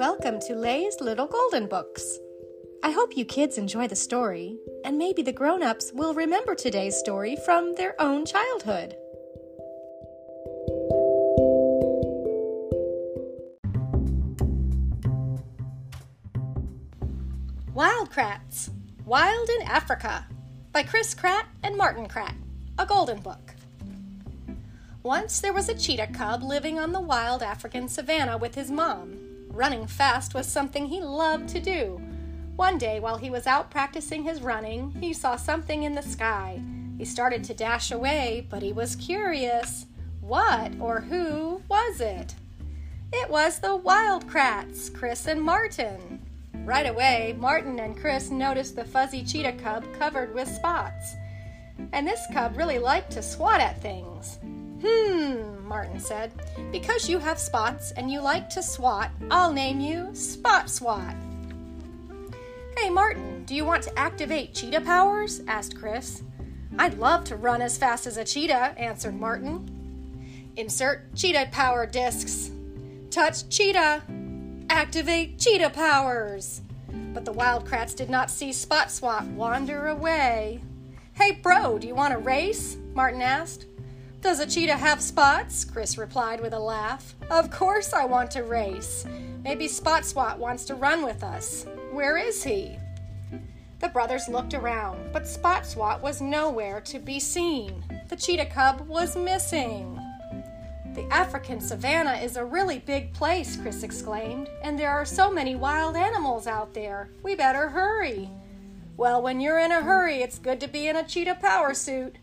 Welcome to Lay's Little Golden Books. I hope you kids enjoy the story, and maybe the grown ups will remember today's story from their own childhood. Wild Kratts Wild in Africa by Chris Kratt and Martin Kratt, a golden book. Once there was a cheetah cub living on the wild African savannah with his mom. Running fast was something he loved to do. One day, while he was out practicing his running, he saw something in the sky. He started to dash away, but he was curious. What or who was it? It was the Wild Kratts, Chris and Martin. Right away, Martin and Chris noticed the fuzzy cheetah cub covered with spots. And this cub really liked to swat at things. Hmm, Martin said. Because you have spots and you like to swat, I'll name you Spot Swat. Hey, Martin, do you want to activate cheetah powers? asked Chris. I'd love to run as fast as a cheetah, answered Martin. Insert cheetah power discs. Touch cheetah. Activate cheetah powers. But the Wild Kratts did not see Spot Swat wander away. Hey, bro, do you want to race? Martin asked. Does a cheetah have spots? Chris replied with a laugh. Of course I want to race. Maybe Spot Swat wants to run with us. Where is he? The brothers looked around, but Spot Swat was nowhere to be seen. The cheetah cub was missing. The African savannah is a really big place, Chris exclaimed, and there are so many wild animals out there. We better hurry. Well, when you're in a hurry, it's good to be in a cheetah power suit.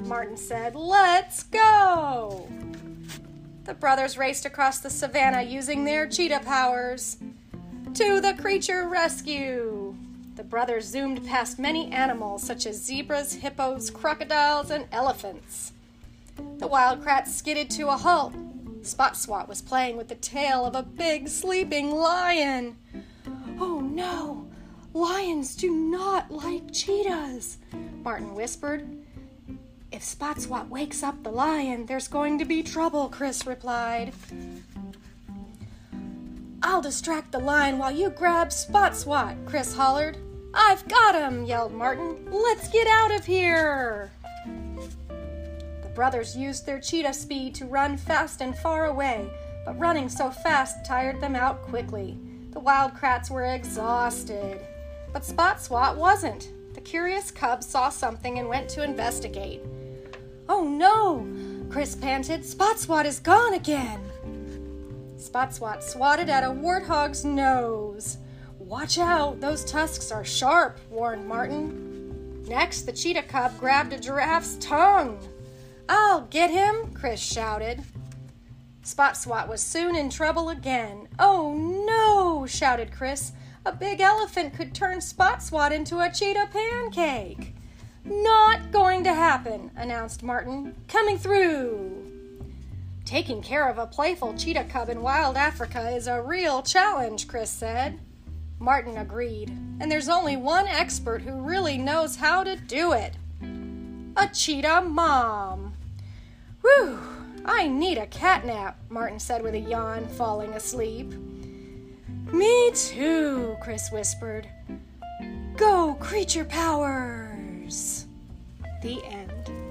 Martin said, Let's go! The brothers raced across the savannah using their cheetah powers. To the creature rescue! The brothers zoomed past many animals such as zebras, hippos, crocodiles, and elephants. The Wild Kratts skidded to a halt. Spot Swat was playing with the tail of a big sleeping lion. Oh no! Lions do not like cheetahs, Martin whispered. If Spot Swat wakes up the lion, there's going to be trouble, Chris replied. I'll distract the lion while you grab Spot Swat, Chris hollered. I've got him, yelled Martin. Let's get out of here. The brothers used their cheetah speed to run fast and far away, but running so fast tired them out quickly. The Wild Kratts were exhausted. But Spot Swat wasn't. The curious cub saw something and went to investigate. Oh no! Chris panted. Spot Swat is gone again. Spot Swat swatted at a warthog's nose. Watch out, those tusks are sharp, warned Martin. Next, the cheetah cub grabbed a giraffe's tongue. I'll get him, Chris shouted. Spot Swat was soon in trouble again. Oh no, shouted Chris. A big elephant could turn Spot Swat into a cheetah pancake. Not going to happen, announced Martin. Coming through. Taking care of a playful cheetah cub in wild Africa is a real challenge, Chris said. Martin agreed, and there's only one expert who really knows how to do it a cheetah mom. Whew, I need a cat nap, Martin said with a yawn, falling asleep. Me too, Chris whispered. Go, creature the end.